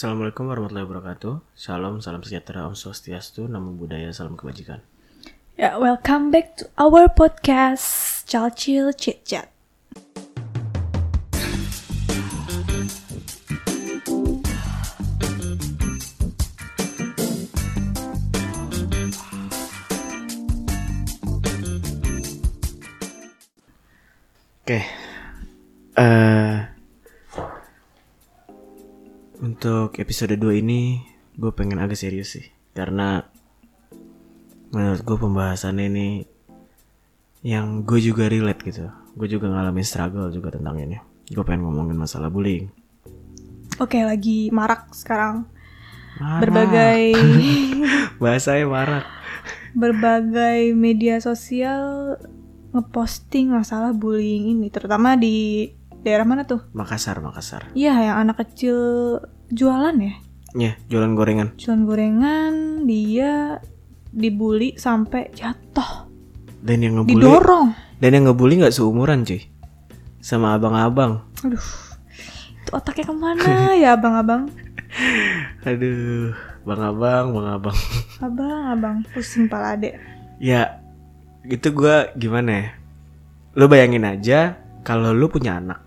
Assalamualaikum warahmatullahi wabarakatuh. Shalom, salam sejahtera, Om Swastiastu, Namo Buddhaya, salam kebajikan. Ya, welcome back to our podcast Calcil Chit Chat. Oke. eh untuk episode 2 ini gue pengen agak serius sih. Karena menurut gue pembahasannya ini yang gue juga relate gitu. Gue juga ngalamin struggle juga tentang ini. Gue pengen ngomongin masalah bullying. Oke, lagi marak sekarang Marah. berbagai Bahasanya marah. berbagai media sosial ngeposting masalah bullying ini, terutama di daerah mana tuh? Makassar, Makassar. Iya, yang anak kecil jualan ya, Ya, jualan gorengan. jualan gorengan, dia dibully sampai jatuh, Dan yang ngebully didorong. dan yang ngebully nggak seumuran cuy. Sama abang-abang. Aduh, itu otaknya ke mana ya abang-abang? Aduh, bang abang, bang abang. Abang-abang, pusing pala adek. Ya, itu gua gimana ya? Lo bayangin aja kalau lu punya anak.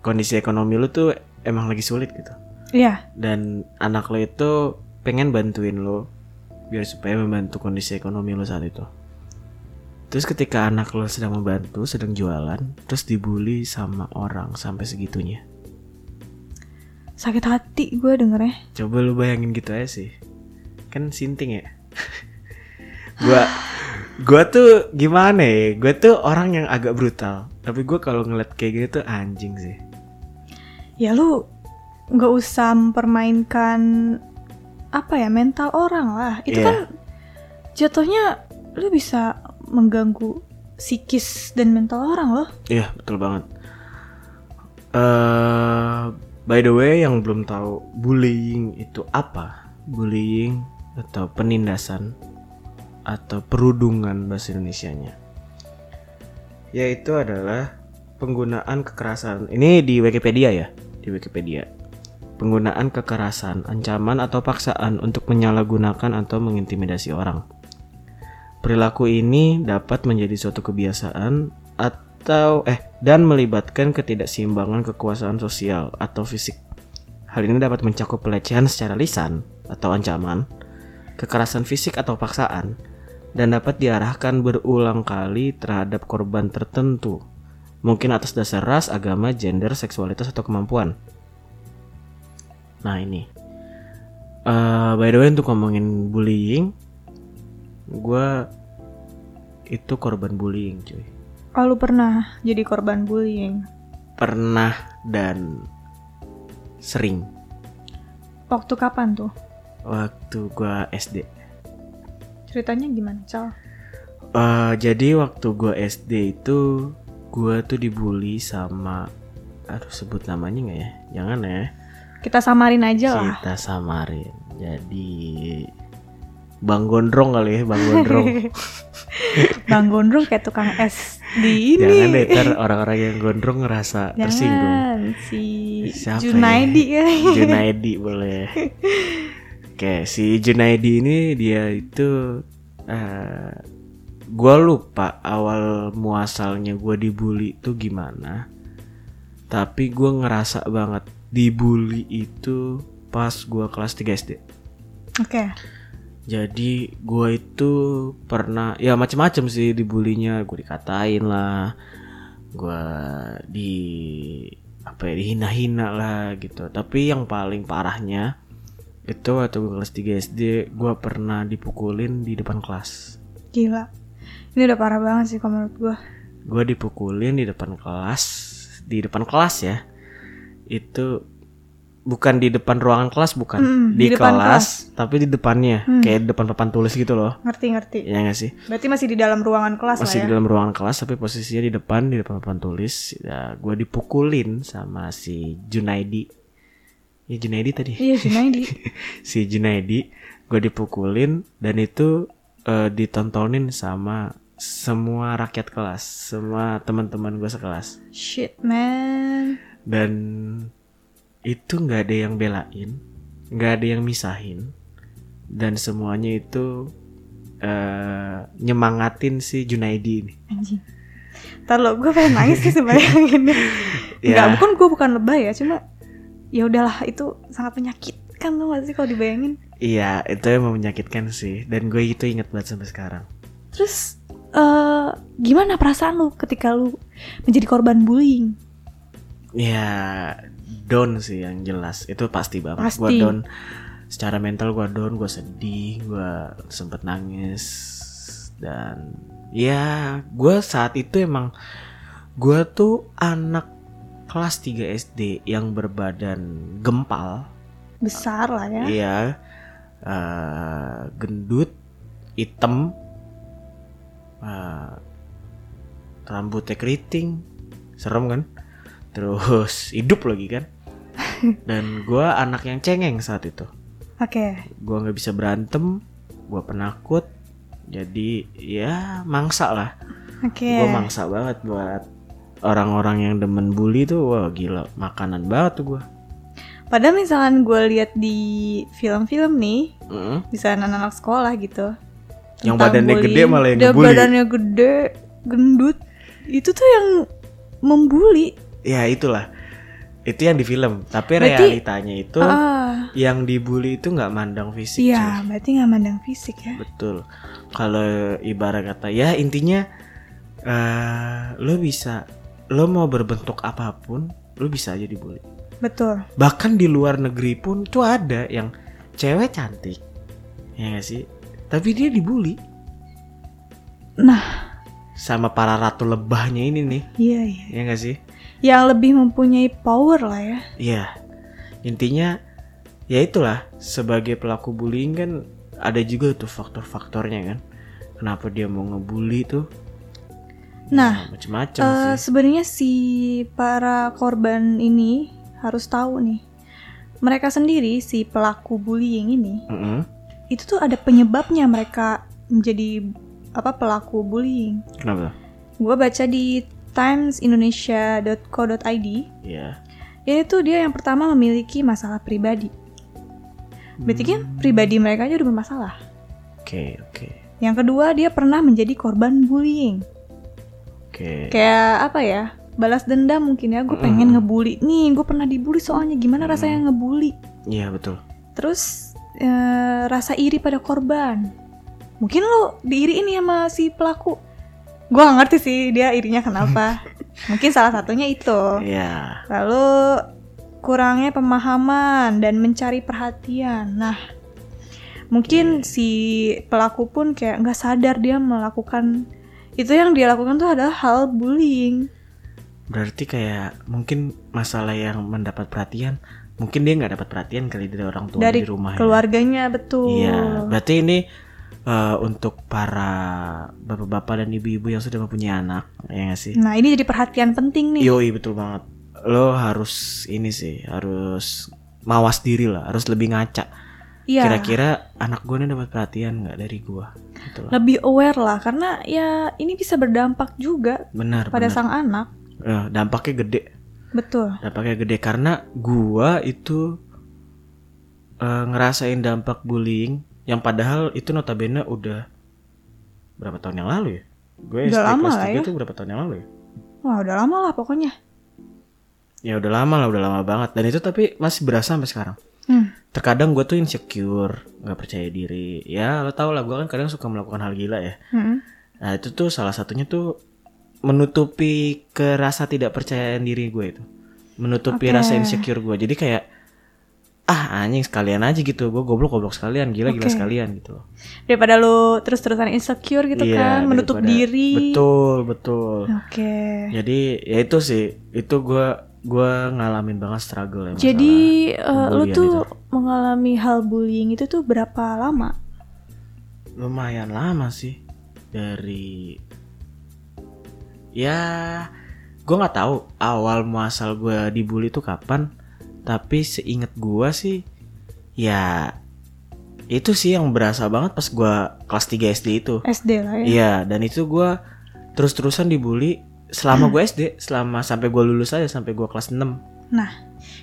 Kondisi ekonomi lu tuh emang lagi sulit gitu. Iya, Dan anak lo itu pengen bantuin lo biar supaya membantu kondisi ekonomi lo saat itu. Terus ketika anak lo sedang membantu, sedang jualan, terus dibully sama orang sampai segitunya. sakit hati gue dengernya. Coba lu bayangin gitu aja sih. Kan sinting ya. gua gua tuh gimana ya? Gua tuh orang yang agak brutal. Tapi gua kalau ngeliat kayak gitu tuh anjing sih. Ya lu nggak usah mempermainkan apa ya mental orang lah. Itu Iya. kan jatuhnya lu bisa mengganggu psikis dan mental orang loh. Iya, betul banget. eh by the way, yang belum tahu bullying itu apa? Bullying atau penindasan atau perundungan bahasa Indonesianya. Yaitu adalah penggunaan kekerasan. Ini di Wikipedia ya, di Wikipedia. Penggunaan kekerasan, ancaman atau paksaan untuk menyalahgunakan atau mengintimidasi orang. Perilaku ini dapat menjadi suatu kebiasaan atau eh dan melibatkan ketidakseimbangan kekuasaan sosial atau fisik. Hal ini dapat mencakup pelecehan secara lisan atau ancaman, kekerasan fisik atau paksaan, dan dapat diarahkan berulang kali terhadap korban tertentu, mungkin atas dasar ras, agama, gender, seksualitas atau kemampuan. Nah ini, Eh, by the way untuk ngomongin bullying, gue itu korban bullying cuy. Lu pernah jadi korban bullying, pernah dan sering. Waktu kapan tuh? waktu gue SD Ceritanya gimana, Cal? Eh, jadi waktu gue SD itu gue tuh dibully sama aduh sebut namanya nggak ya? Jangan ya Kita samarin aja lah. kita samarin jadi Bang Gondrong kali ya Bang Gondrong Bang Gondrong kayak tukang es di ini. jangan deh ntar orang-orang yang gondrong ngerasa tersinggung Jangan si Siapa Junaidi ya? Junaidi boleh. Oke, si Junaidi ini dia itu eh gue lupa awal muasalnya gue dibully itu gimana. Tapi gue ngerasa banget dibully itu pas gue kelas 3 SD. Oke. Jadi gue itu pernah ya macem-macem sih dibulinya, gue dikatain lah, gue di apa ya dihina-hina lah gitu. Tapi yang paling parahnya itu waktu gue kelas 3 SD gue pernah dipukulin di depan kelas. Gila. Ini udah parah banget sih kalau menurut gue. Gue dipukulin di depan kelas, di depan kelas ya. Itu bukan di depan ruangan kelas bukan, Mm, di, di depan kelas, tapi di depannya Hmm. kayak di depan papan tulis gitu loh. Ngerti-ngerti. Ya nggak sih? Berarti masih di dalam ruangan kelas masih lah di ya. dalam ruangan kelas tapi posisinya di depan di depan papan tulis ya gue dipukulin sama si Junaidi ya Junaidi tadi Iya Junaidi. si Junaidi gue dipukulin dan itu eh, ditontonin sama semua rakyat kelas semua teman-teman gue sekelas Shit man. Dan itu nggak ada yang belain, nggak ada yang misahin, dan semuanya itu eh, nyemangatin si Junaidi ini. Anjing. Ntar lo gue pengen nangis sih sebayanginnya. Ya. Enggak, bukan gue bukan lebay ya, cuma ya udahlah itu sangat menyakitkan tuh gak sih kalau dibayangin. Iya, itu emang menyakitkan sih, dan gue itu inget banget sampai sekarang. Terus eh gimana perasaan lu ketika lu menjadi korban bullying? Ya down sih yang jelas itu pasti banget. Pasti. Gue down secara mental gue down, gue sedih, gue sempet nangis dan ya gue saat itu emang gue tuh anak kelas 3 SD yang berbadan gempal, Besar lah ya. iya, eh, gendut, hitam, eh, rambutnya keriting, serem kan? Terus hidup lagi kan? Dan gue anak yang cengeng saat itu. Oke. Gue nggak bisa berantem, gue penakut, jadi ya mangsa lah. Oke. Gue mangsa banget buat orang-orang yang demen bully tuh, wah gila, makanan banget tuh gue. Padahal misalkan gue lihat di film-film nih, Mm. misalnya anak-anak sekolah gitu. Yang badannya gede bullying. malah yang Dia ngebully. badannya gede, gendut. Itu tuh yang membuli. Ya itulah, itu yang di film. Tapi Berarti- realitanya itu Ah, yang dibully itu nggak mandang fisik. iya, cuy. berarti nggak mandang fisik ya. Betul. Kalau ibarat kata ya intinya eh lo bisa lo mau berbentuk apa pun lo bisa aja dibully. Betul. Bahkan di luar negeri pun tuh ada yang cewek cantik. Ya gak sih? Tapi dia dibully Nah, sama para ratu lebahnya ini nih. iya iya. Ya gak sih? Yang lebih mempunyai power lah ya. Iya. Intinya ya itulah sebagai pelaku bullying kan ada juga tuh faktor-faktornya kan. Kenapa dia mau ngebully tuh? Nah, Ya, macem-macem Eh, sih. sebenarnya si para korban ini harus tahu nih. Mereka sendiri si pelaku bullying ini Mm-mm. itu tuh ada penyebabnya mereka menjadi apa pelaku bullying. Kenapa? Gue baca di timesindonesia.co.id Ya. ini tuh dia yang pertama memiliki masalah pribadi. Berarti kan pribadi mereka aja udah bermasalah. Oke, oke. Yang kedua dia pernah menjadi korban bullying. Oke. Kayak apa ya? Balas dendam mungkin ya. Gue pengen ngebully nih. Gue pernah dibully soalnya gimana rasanya ngebully. Iya, betul. Terus eh, rasa iri pada korban. Mungkin lo diiri ini sama si pelaku. Gue gak ngerti sih dia irinya kenapa. Mungkin salah satunya itu. Iya. Lalu kurangnya pemahaman dan mencari perhatian. Nah, mungkin si pelaku pun kayak nggak sadar dia melakukan itu yang dia lakukan tuh adalah hal bullying. Berarti kayak mungkin masalah yang mendapat perhatian, mungkin dia nggak dapat perhatian kali dari orang tua dari di rumah ya. keluarganya betul. Iya, berarti ini eh, untuk para bapak-bapak dan ibu-ibu yang sudah mempunyai anak, ya nggak sih? Nah, ini jadi perhatian penting nih. Yoi, betul banget. Lo harus ini sih, harus mawas diri lah, harus lebih ngaca. Iya. Kira-kira anak gue nih dapat perhatian nggak dari gue? Gitu. Lebih aware lah karena ya ini bisa berdampak juga Benar, pada benar. sang anak. Eh, dampaknya gede. Betul. Dampaknya gede karena gua itu eh, ngerasain dampak bullying yang padahal itu notabene udah berapa tahun yang lalu ya? Gue Udah SD lama kelas lah 3 ya. tuh berapa tahun yang lalu ya? Wah, udah lama lah pokoknya. Ya udah lama lah, udah lama banget. Dan itu tapi masih berasa sampai sekarang. Hmm. Terkadang gue tuh insecure, nggak percaya diri. Ya lo tau lah, gue kan kadang suka melakukan hal gila ya. Hmm. Nah itu tuh salah satunya tuh menutupi kerasa tidak percayaan diri gue itu, menutupi Oke. rasa insecure gue. Jadi kayak ah anjing sekalian aja gitu, gue goblok goblok sekalian, gila gila Oke. sekalian gitu. Daripada lu terus-terusan insecure gitu Iya, kan, menutup diri. Betul betul. Oke. Jadi ya itu sih, itu gue gue ngalamin banget struggle ya. Jadi eh, lu tuh itu. mengalami hal bullying itu tuh berapa lama? lumayan lama sih dari ya gue nggak tahu awal muasal gue dibully tuh kapan tapi seinget gue sih ya itu sih yang berasa banget pas gue kelas 3 SD itu SD lah ya. iya dan itu gue terus-terusan dibully selama gue SD selama sampai gue lulus aja sampai gue kelas 6 Nah,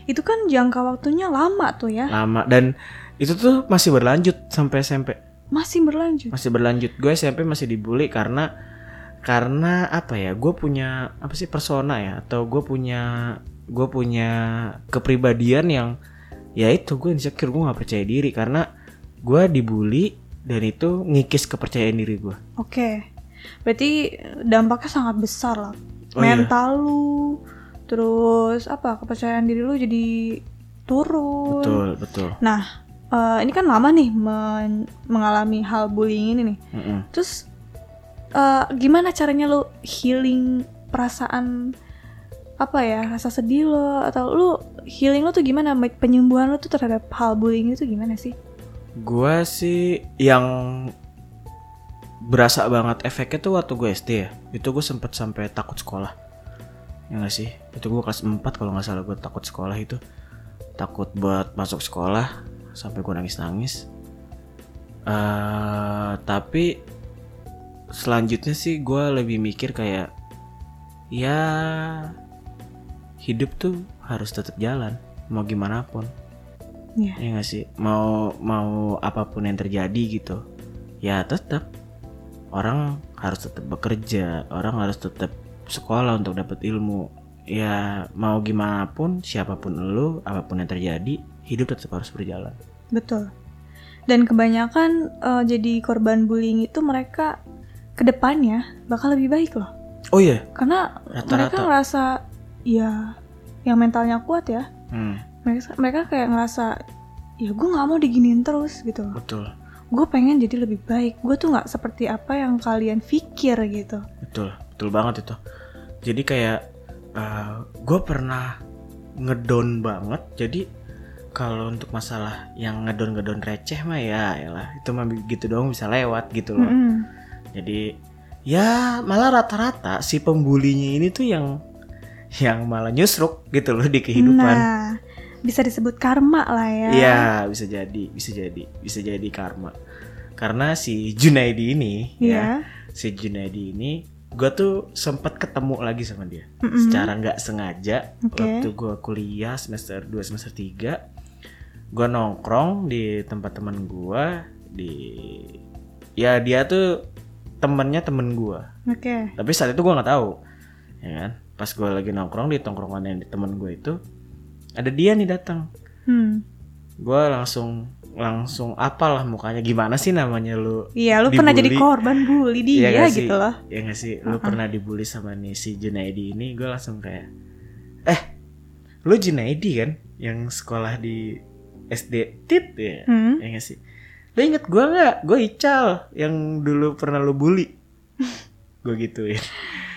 itu kan jangka waktunya lama tuh ya. lama dan itu tuh masih berlanjut sampai SMP Masih berlanjut. masih berlanjut gue SMP masih dibully karena karena apa ya gue punya apa sih persona ya atau gue punya gue punya kepribadian yang ya itu gue insecure gue nggak percaya diri karena gue dibully dan itu ngikis kepercayaan diri gue Oke. Berarti dampaknya sangat besar lah. Oh, iya. Mental lu, terus apa kepercayaan diri lu jadi turun. betul betul Nah, eh, ini kan lama nih men- mengalami hal bullying ini nih. Mm-mm. Terus eh, gimana caranya lu healing perasaan apa ya rasa sedih lo atau lu healing lo tuh gimana penyembuhan lo tuh terhadap hal bullying itu gimana sih? Gue sih yang berasa banget efeknya tuh waktu gue SD ya. Itu gue sempet sampai takut sekolah. Ya gak sih? Itu gue kelas 4 kalau nggak salah gue takut sekolah itu. Takut buat masuk sekolah sampai gue nangis-nangis. eh tapi selanjutnya sih gue lebih mikir kayak ya hidup tuh harus tetap jalan mau gimana pun Iya. ya nggak sih mau mau apa pun yang terjadi gitu ya tetap orang harus tetap bekerja orang harus tetap sekolah untuk dapat ilmu ya mau gimana pun siapa pun lu apa pun yang terjadi hidup tetap harus berjalan Betul. Dan kebanyakan eh, jadi korban bullying itu mereka ke depannya bakal lebih baik loh. oh iya Karena Rata-rata. mereka ngerasa ya yang mentalnya kuat ya. hmm, Mereka mereka kayak ngerasa ya gue nggak mau diginiin terus gitu. betul Gue pengen jadi lebih baik. Gue tuh nggak seperti apa yang kalian pikir gitu. betul betul banget itu jadi kayak gue pernah ngedown banget jadi kalau untuk masalah yang ngedon ngedon receh mah ya lah itu mah gitu doang bisa lewat gitu loh Mm-mm. Jadi ya malah rata-rata si pembulinya ini tuh yang yang malah nyusruk gitu loh di kehidupan. Nah, bisa disebut karma lah ya. Iya, bisa jadi, bisa jadi, bisa jadi karma. Karena si Junaidi ini ya, Iya. si Junaidi ini gue tuh sempat ketemu lagi sama dia Mm-mm. secara nggak sengaja Oke. waktu gue kuliah semester 2 semester 3 gue nongkrong di tempat teman gue di ya dia tuh temennya temen gue Oke. tapi saat itu gue nggak tahu ya kan pas gue lagi nongkrong di tongkrongan yang di temen gue itu ada dia nih datang Hmm. gue langsung langsung apalah mukanya gimana sih namanya lu Iya, lu pernah jadi korban bully dia gak sih? gitu loh. Ya gak sih? Lu pernah dibully sama nih si Junaidi ini Gue langsung kayak Eh Lu Junaidi kan Yang sekolah di SD Tit ya Hmm. Ya gak sih? Lu inget gue gak? Gue Ical Yang dulu pernah lu bully Gue gituin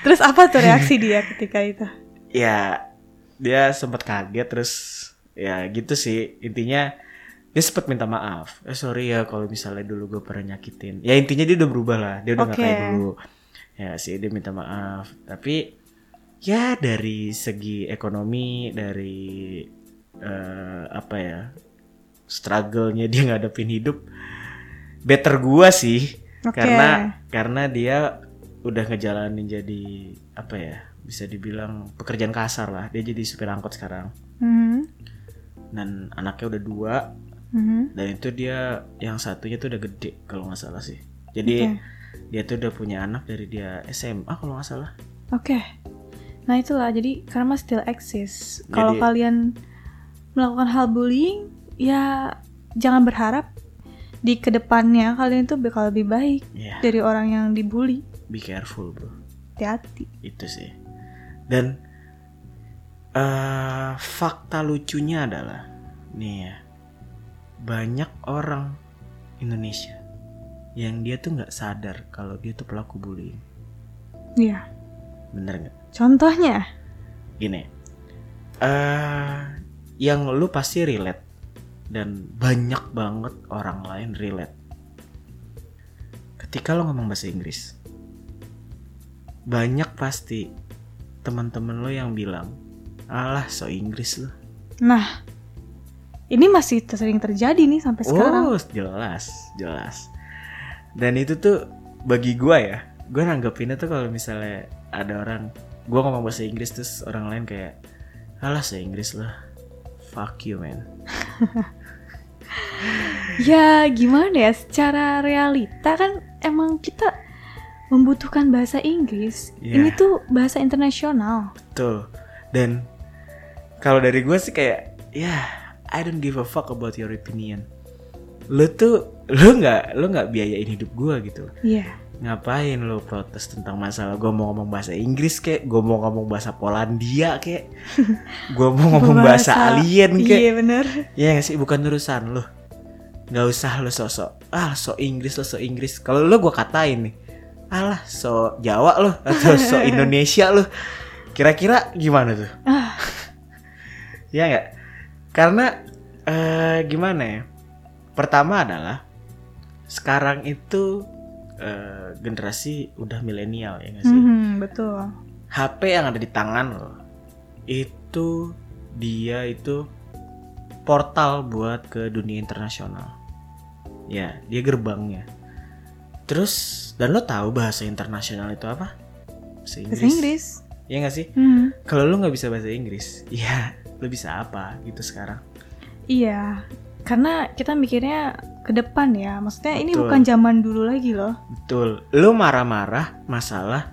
Terus apa tuh reaksi dia ketika itu? Ya Dia sempat kaget Terus Ya gitu sih Intinya dia sempat minta maaf. Eh sorry ya kalau misalnya dulu gue pernah nyakitin. Ya intinya dia udah berubah lah. Dia udah nggak Oke. kayak dulu. Ya sih dia minta maaf. Tapi ya dari segi ekonomi, dari eh, apa ya struggle-nya dia ngadepin hidup, better gua sih. Oke. Karena karena dia udah ngejalanin jadi apa ya bisa dibilang pekerjaan kasar lah. Dia jadi supir angkot sekarang. Hmm. Dan anaknya udah dua, Mhm. dan itu dia yang satunya tuh udah gede kalau nggak salah sih jadi Oke. dia tuh udah punya anak dari dia SMA kalau nggak salah Oke. Nah itulah jadi karma still exist. Kalau kalian melakukan hal bullying, ya jangan berharap di ke depannya kalian tuh bakal lebih baik ya dari orang yang dibully. Be careful bro. Hati-hati. itu sih. Dan eh fakta lucunya adalah nih ya banyak orang Indonesia yang dia tuh nggak sadar kalau dia tuh pelaku bullying. Iya. bener nggak? Contohnya, gini eh yang lu pasti relate dan banyak banget orang lain relate. Ketika lo ngomong bahasa Inggris banyak pasti teman-teman lo yang bilang alah so Inggris lo nah ini masih sering terjadi nih sampai sekarang. oh jelas jelas. Dan itu tuh bagi gua ya gue nanggepinnya tuh kalau misalnya ada orang gua ngomong bahasa Inggris terus orang lain kayak alah se Inggris lah. Fuck you man. Ya gimana ya? Secara realita kan emang kita membutuhkan bahasa Inggris. Iya. Ini tuh bahasa internasional. betul dan kalau dari gue sih kayak ya I don't give a fuck about your opinion lu tuh lu nggak lu nggak biayain hidup gue gitu Iya. ngapain lo protes tentang masalah gue mau ngomong bahasa Inggris kek gue mau ngomong bahasa Polandia kek gue mau ngomong bahasa, alien kek Iya bener. ya nggak sih bukan urusan lo nggak usah lo sosok ah so Inggris lo so Inggris kalau lo gue katain nih alah so Jawa lo atau so Indonesia lo kira-kira gimana tuh? Ya nggak? Karena eh, gimana ya? Pertama adalah sekarang itu eh, generasi udah milenial ya nggak sih? Mhm, betul. HP yang ada di tangan lo itu dia itu portal buat ke dunia internasional. Ya dia gerbangnya terus dan lo tahu bahasa internasional itu apa bahasa Inggris, Bahasa Inggris. ya nggak sih Hmm. kalau lo nggak bisa bahasa Inggris ya lo bisa apa gitu sekarang Iya. Karena kita mikirnya ke depan ya. Maksudnya ini Betul. bukan zaman dulu lagi loh. betul lo marah-marah masalah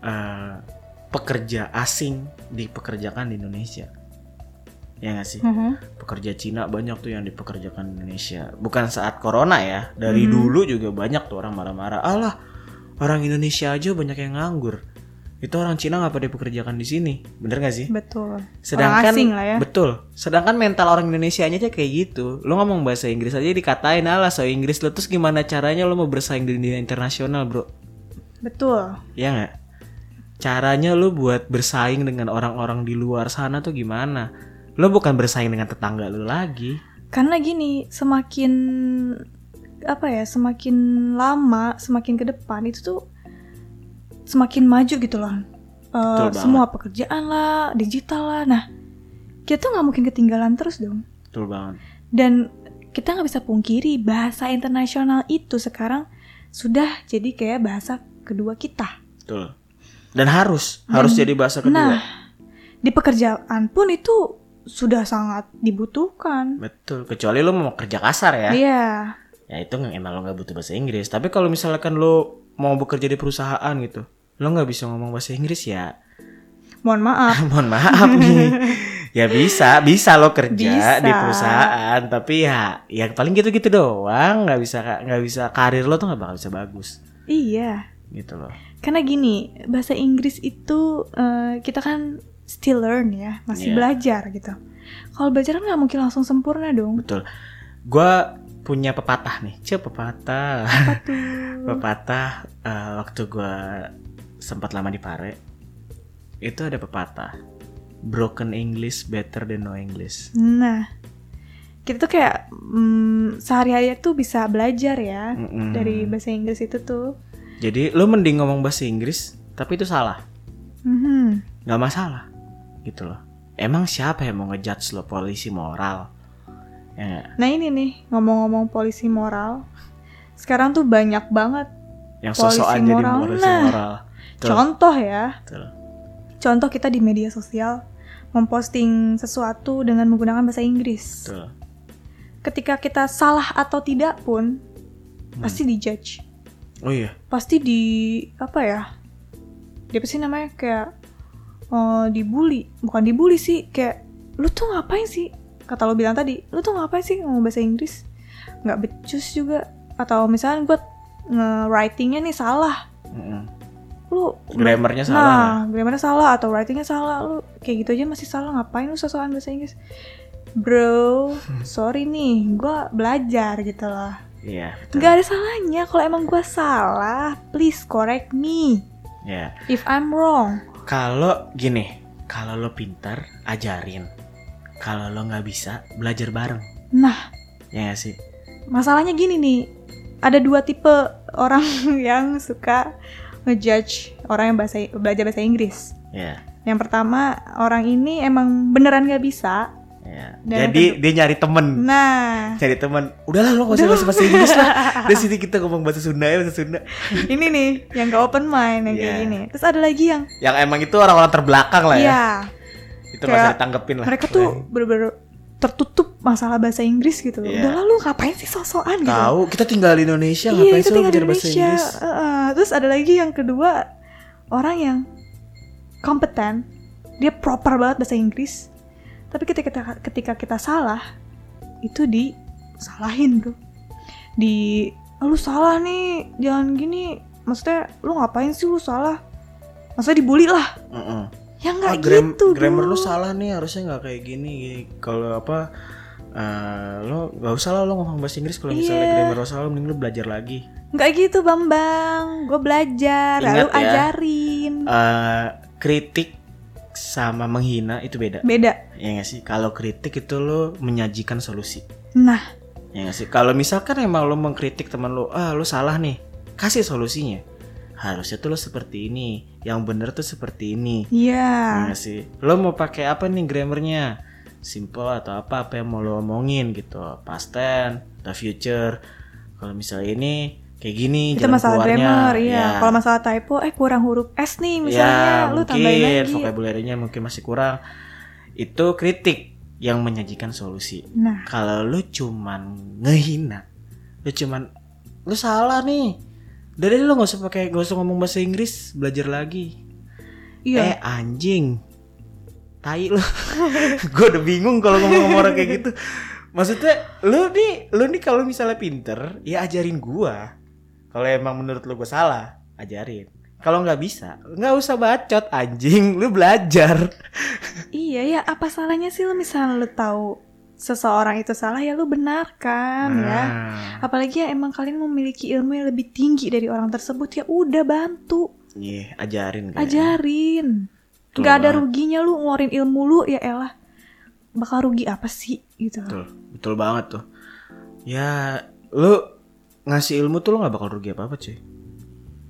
eh, pekerja asing dipekerjakan di Indonesia ya nggak sih Mhm. pekerja Cina banyak tuh yang dipekerjakan di Indonesia. Bukan saat corona ya, dari Mhm. dulu juga banyak tuh orang marah-marah. Alah, orang Indonesia aja banyak yang nganggur. Itu orang Cina ngapa dipekerjakan di sini? Bener gak sih? Betul. Sedangkan Orang asing lah ya. betul. Sedangkan mental orang Indonesia aja kayak gitu. Lo ngomong bahasa Inggris aja dikatain alah so Inggris lo terus gimana caranya lo mau bersaing di dunia internasional, Bro? Betul. Ya nggak? Caranya lo buat bersaing dengan orang-orang di luar sana tuh gimana? Lo bukan bersaing dengan tetangga lo lagi. Karena gini, semakin apa ya, semakin lama, semakin ke depan itu tuh semakin maju gitu loh. Banget. semua pekerjaan lah, digital lah. Nah, kita tuh nggak mungkin ketinggalan terus dong. Betul banget. Dan kita nggak bisa pungkiri bahasa internasional itu sekarang sudah jadi kayak bahasa kedua kita. Betul. Dan harus, harus Dan- jadi bahasa kedua. Nah, di pekerjaan pun itu sudah sangat dibutuhkan. Betul. Kecuali lo mau kerja kasar ya. Iya. Ya itu emang lo nggak butuh bahasa Inggris. Tapi kalau misalkan lo mau bekerja di perusahaan gitu, lo nggak bisa ngomong bahasa Inggris ya. Mohon maaf. Mohon maaf nih. ya bisa, bisa lo kerja Bisa. di perusahaan. Tapi ya, ya paling gitu-gitu doang. Nggak bisa, nggak bisa karir lo tuh nggak bakal bisa bagus. iya. Gitu loh. Karena gini, bahasa Inggris itu eh, kita kan still learn ya, masih Iya. belajar gitu. Kalau belajar kan nggak mungkin langsung sempurna dong. Betul. Gua punya pepatah nih. Cie pepatah. Apa tuh? pepatah eh, waktu gua sempat lama di Pare itu ada pepatah broken English better than no English Nah, kita tuh kayak mm, sehari-hari tuh bisa belajar ya Mm-mm. dari bahasa Inggris itu tuh. jadi lu mending ngomong bahasa Inggris tapi itu salah Mhm. nggak masalah gitu loh emang siapa yang mau ngejudge lo polisi moral ya? Nah ini nih ngomong-ngomong polisi moral, sekarang tuh banyak banget yang Polisi sosokan jadi moral. polisi Nah. moral Betul, contoh ya. betul. Contoh kita di media sosial memposting sesuatu dengan menggunakan bahasa Inggris. betul. Ketika kita salah atau tidak pun Hmm. pasti dijudge. oh iya Pasti di apa ya? Dia pasti namanya kayak eh, dibully, bukan dibully sih, kayak lu tuh ngapain sih? Kata lo bilang tadi, lu tuh ngapain sih ngomong bahasa Inggris? Nggak becus juga. Atau misalnya gue nge-writingnya nih salah. Mm-mm. Lu grammarnya salah Nah, grammarnya salah atau writingnya salah, lu kayak gitu aja masih salah. Ngapain lu sosokan bahasa Inggris? Bro, sorry nih, gua belajar gitu loh. iya betul Gak ada salahnya kalau emang gua salah, please correct me ya if I'm wrong. Kalau gini, kalau lo pintar, ajarin. Kalau lo nggak bisa, belajar bareng. Nah, Ya nggak sih? masalahnya gini nih, ada dua tipe orang yang suka ngejudge orang yang bahasa belajar bahasa Inggris. Ya, Yang pertama, orang ini emang beneran gak bisa. Ya. Dan Jadi dia nyari temen, Nah, cari temen. Udahlah lo nggak usah bahasa bahasa Inggris lah. Dari sini kita ngomong bahasa Sunda ya bahasa Sunda. ini nih yang gak open mind yang kayak Iya. gini. Terus ada lagi yang Yang emang itu orang-orang terbelakang lah ya. Iya. itu Kayak masih ditanggepin lah mereka tuh bener-bener tertutup masalah bahasa Inggris gitu. Iya. Udah lalu ngapain sih sosokan gitu. tahu kita tinggal di Indonesia Iya ngapain sih tinggal di belajar bahasa Indonesia. Inggris Heeh. terus ada lagi yang kedua orang yang kompeten, dia proper banget bahasa Inggris. Tapi ketika kita, ketika kita salah, itu disalahin bro. Di "Ah, lu salah nih, jangan gini. Maksudnya lu ngapain sih lu salah? Maksudnya dibully lah. Heeh. Ya nggak ah, gram- gitu grammar dong. lu salah nih harusnya nggak kayak gini gini. kalau apa eh, lo gak usah lah lo ngomong bahasa Inggris kalau misalnya Iya. grammar lo salah mending lo belajar lagi Nggak gitu Bambang. Gue belajar, Ingat lalu ya. ajarin. Eh, kritik sama menghina itu beda. Beda. ya nggak sih? Kalau kritik itu lo menyajikan solusi. Nah, ya nggak sih? Kalau misalkan emang lo mengkritik teman lo ah lo salah nih. Kasih solusinya. Harusnya tuh lo seperti ini. Yang bener tuh seperti ini. Iya. Ya nggak sih? Lo mau pakai apa nih grammarnya? Simple atau apa? Apa yang mau lo omongin gitu? Past tense atau future. Kalau misalnya ini kayak gini itu masalah keluarnya. grammar iya. Ya. kalau masalah typo eh kurang huruf s nih ya misalnya lu tambahin mungkin lagi. vocabulary-nya mungkin masih kurang. Itu kritik yang menyajikan solusi. Nah. Kalau lu cuman ngehina lu cuman lu salah nih. Dari lu nggak usah pakai nggak usah ngomong bahasa Inggris belajar lagi. Iya. Eh anjing. Tai lu. Gue udah bingung kalau ngomong sama orang kayak gitu. Maksudnya lu nih lu nih kalau misalnya pinter ya ajarin gua kalau emang menurut lu gue salah ajarin. Kalau nggak bisa nggak usah bacot anjing. Lu belajar. Iya ya apa salahnya sih lu misalnya lu tahu seseorang itu salah ya lu benarkan ya. Nah, apalagi ya emang kalian memiliki ilmu yang lebih tinggi dari orang tersebut ya udah bantu. Iya ajarin kayaknya. ajarin. Nggak ada ruginya lu ngeluarin ilmu lu ya elah. Bakal rugi apa sih gitu. Betul betul banget tuh. Ya lu ngasih ilmu tuh lu nggak bakal rugi apa apa cuy.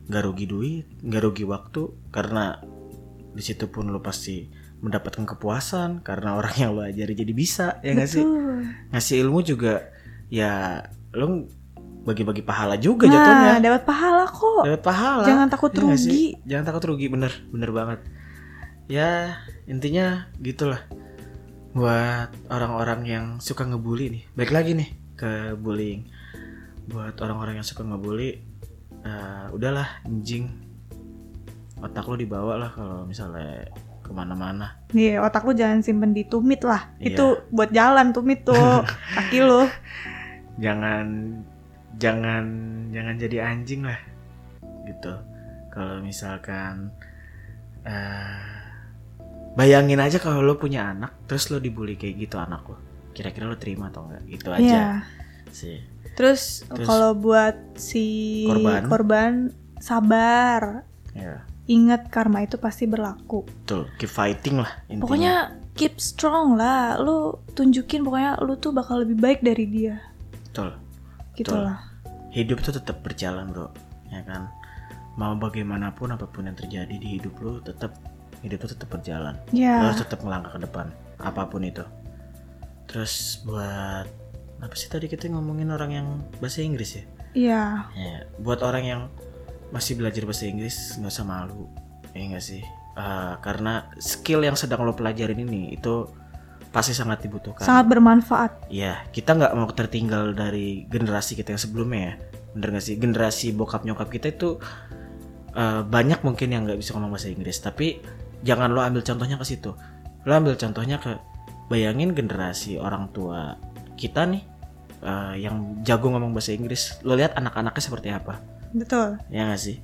Nggak rugi duit nggak rugi waktu karena di situ pun lu pasti mendapatkan kepuasan karena orang yang lu ajari jadi bisa ya nggak sih? Ngasih ilmu juga ya lu bagi-bagi pahala juga nah jatuhnya. dapat pahala kok. Dapat pahala. Jangan takut Ya rugi. jangan takut rugi bener bener banget. Ya intinya gitulah buat orang-orang yang suka ngebully nih. Baik lagi nih ke bullying buat orang-orang yang suka ngebully eh, udahlah anjing otak lo dibawa lah kalau misalnya ke mana-mana Iya, otak lu jangan simpen di tumit lah. Iya. Itu buat jalan tumit tuh. Kaki lu. jangan jangan jangan jadi anjing lah gitu kalau misalkan eh bayangin aja kalau lo punya anak terus lo dibully kayak gitu anak lo kira-kira lo terima atau enggak gitu aja Iya. sih Terus, Terus- kalau buat si Korban. korban sabar. ya Ingat karma itu pasti berlaku. betul keep fighting lah intinya Pokoknya keep strong lah. Lu tunjukin pokoknya lu tuh bakal lebih baik dari dia. betul Gitu Betul. lah. hidup tuh tetap berjalan bro ya kan mau bagaimanapun apa pun yang terjadi di hidup lo tetap hidup tuh tetap berjalan Ya. harus tetap melangkah ke depan apa pun itu terus buat apa sih tadi kita ngomongin orang yang bahasa Inggris ya? Iya. ya buat orang yang masih belajar bahasa Inggris nggak usah malu ya nggak sih? Eh, karena skill yang sedang lo pelajarin ini itu pasti sangat dibutuhkan. Sangat bermanfaat. ya kita nggak mau tertinggal dari generasi kita yang sebelumnya ya. Bener gak sih? Generasi bokap nyokap kita itu eh, banyak mungkin yang nggak bisa ngomong bahasa Inggris. Tapi jangan lo ambil contohnya ke situ. Lo ambil contohnya ke bayangin generasi orang tua kita nih eh, yang jago ngomong bahasa Inggris lo lihat anak-anaknya seperti apa Betul. ya nggak sih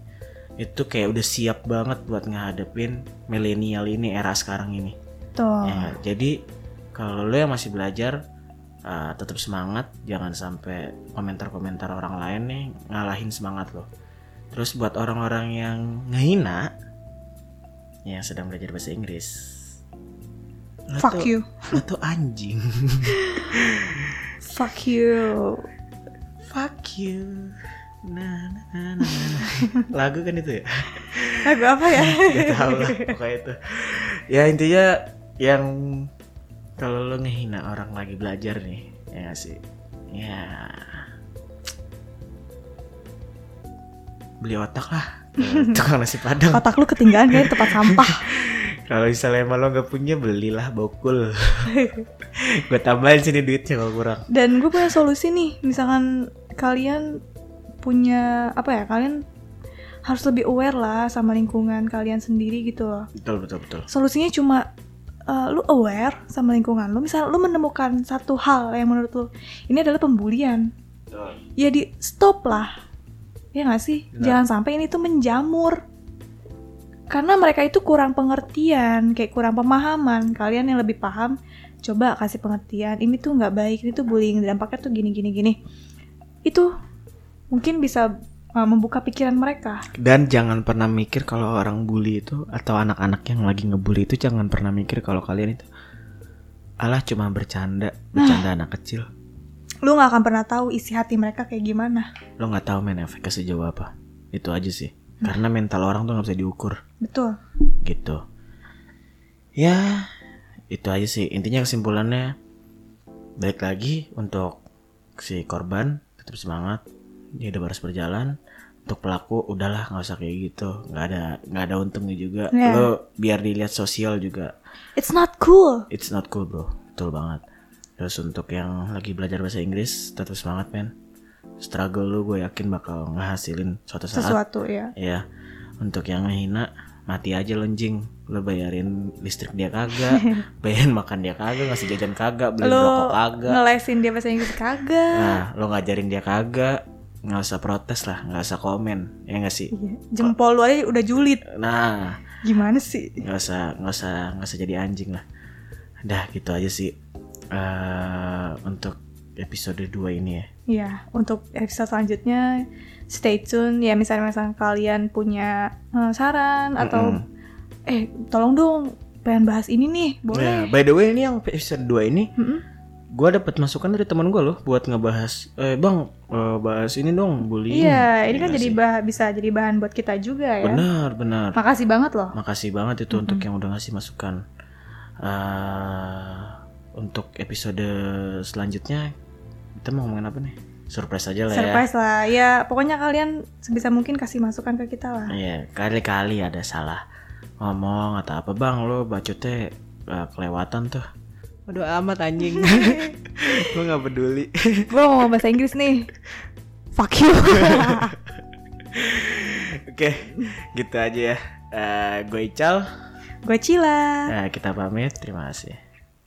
itu kayak udah siap banget buat ngehadepin milenial ini era sekarang ini Tuh. Ya jadi kalau lo yang masih belajar uh, tetap semangat, jangan sampai komentar-komentar orang lain nih ngalahin semangat lo. Terus buat orang-orang yang ngehina yang sedang belajar bahasa Inggris. Fuck tuh- you. Lo tuh anjing. Fuck you. Fuck you. Nah, nah, nah, nah. Lagu kan itu ya? Lagu apa ya? Gak tau lah pokoknya itu ya intinya yang kalau lo ngehina orang lagi belajar nih ya nggak sih ya beli otak lah tukang nasi padang Otak lu ketinggalan kayak tempat sampah. Kalau misalnya emang lo gak punya belilah bokul. gue tambahin sini duitnya kalau kurang. Dan gue punya solusi nih, misalkan kalian punya apa ya, kalian harus lebih aware lah sama lingkungan kalian sendiri gitu loh. Betul betul betul. Solusinya cuma uh, lu aware sama lingkungan lu. Misal lu menemukan satu hal yang menurut lu ini adalah pembulian, Betul. ya di stop lah. Ya nggak sih? Benar. Jangan sampai ini tuh menjamur. Karena mereka itu kurang pengertian, kayak kurang pemahaman. Kalian yang lebih paham, coba kasih pengertian. Ini tuh nggak baik, ini tuh bullying, dampaknya tuh gini gini gini. Itu mungkin bisa uh, membuka pikiran mereka. Dan jangan pernah mikir kalau orang bully itu atau anak-anak yang lagi ngebully itu jangan pernah mikir kalau kalian itu alah cuma bercanda, bercanda anak kecil. Lu nggak akan pernah tahu isi hati mereka kayak gimana. Lo nggak tahu men efeknya sejauh apa. Itu aja sih. Karena mental orang tuh nggak bisa diukur Betul. gitu. Ya, itu aja sih. Intinya kesimpulannya baik lagi untuk si korban tetap semangat. Dia udah harus berjalan. Untuk pelaku udahlah nggak usah kayak gitu. nggak ada nggak ada untungnya juga. Ya. Lo biar dilihat sosial juga. It's not cool. It's not cool bro. Betul banget. Terus untuk yang lagi belajar bahasa Inggris tetap semangat men. Struggle lu gue yakin bakal ngehasilin suatu saat. Sesuatu ya. Ya, untuk yang ngehina mati aja lonjing. Lo bayarin listrik dia kagak, bayarin makan dia kagak, ngasih jajan kagak, beli rokok Lo kagak. ngelesin dia bahasa Inggris kagak. Nah, lo ngajarin dia kagak, nggak usah protes lah, nggak usah komen, ya nggak sih? Iya, Jempol lu aja udah julid. Nah, Gimana sih? nggak usah nggak usah nggak usah jadi anjing lah. Dah gitu aja sih eh untuk episode 2 ini ya. Ya, untuk episode selanjutnya stay tune ya misalnya misalnya kalian punya eh, saran atau eh tolong dong pengen bahas ini nih, Ya, boleh. by the way ini yang episode 2 ini Mm-mm. gue dapat masukan dari teman gue loh buat ngebahas eh bang eh, bahas ini dong bullying. Iya, ini Ya kan nggak jadi bah bisa jadi bahan buat kita juga ya. benar benar. Makasih banget loh. Makasih banget itu untuk yang udah ngasih masukan. Eh, untuk episode selanjutnya kita mau ngomongin apa nih? Surprise aja lah ya. Surprise lah. Ya, pokoknya kalian sebisa mungkin kasih masukan ke kita lah. Iya, kali-kali ada salah ngomong atau apa bang lo bacotnya eh, kelewatan tuh. Waduh amat anjing. Gue nggak peduli. Gue mau ngomong bahasa Inggris nih. Fuck you. Oke, gitu aja ya. Eh gue Ical. Gue Cila. Nah, kita pamit. Terima kasih.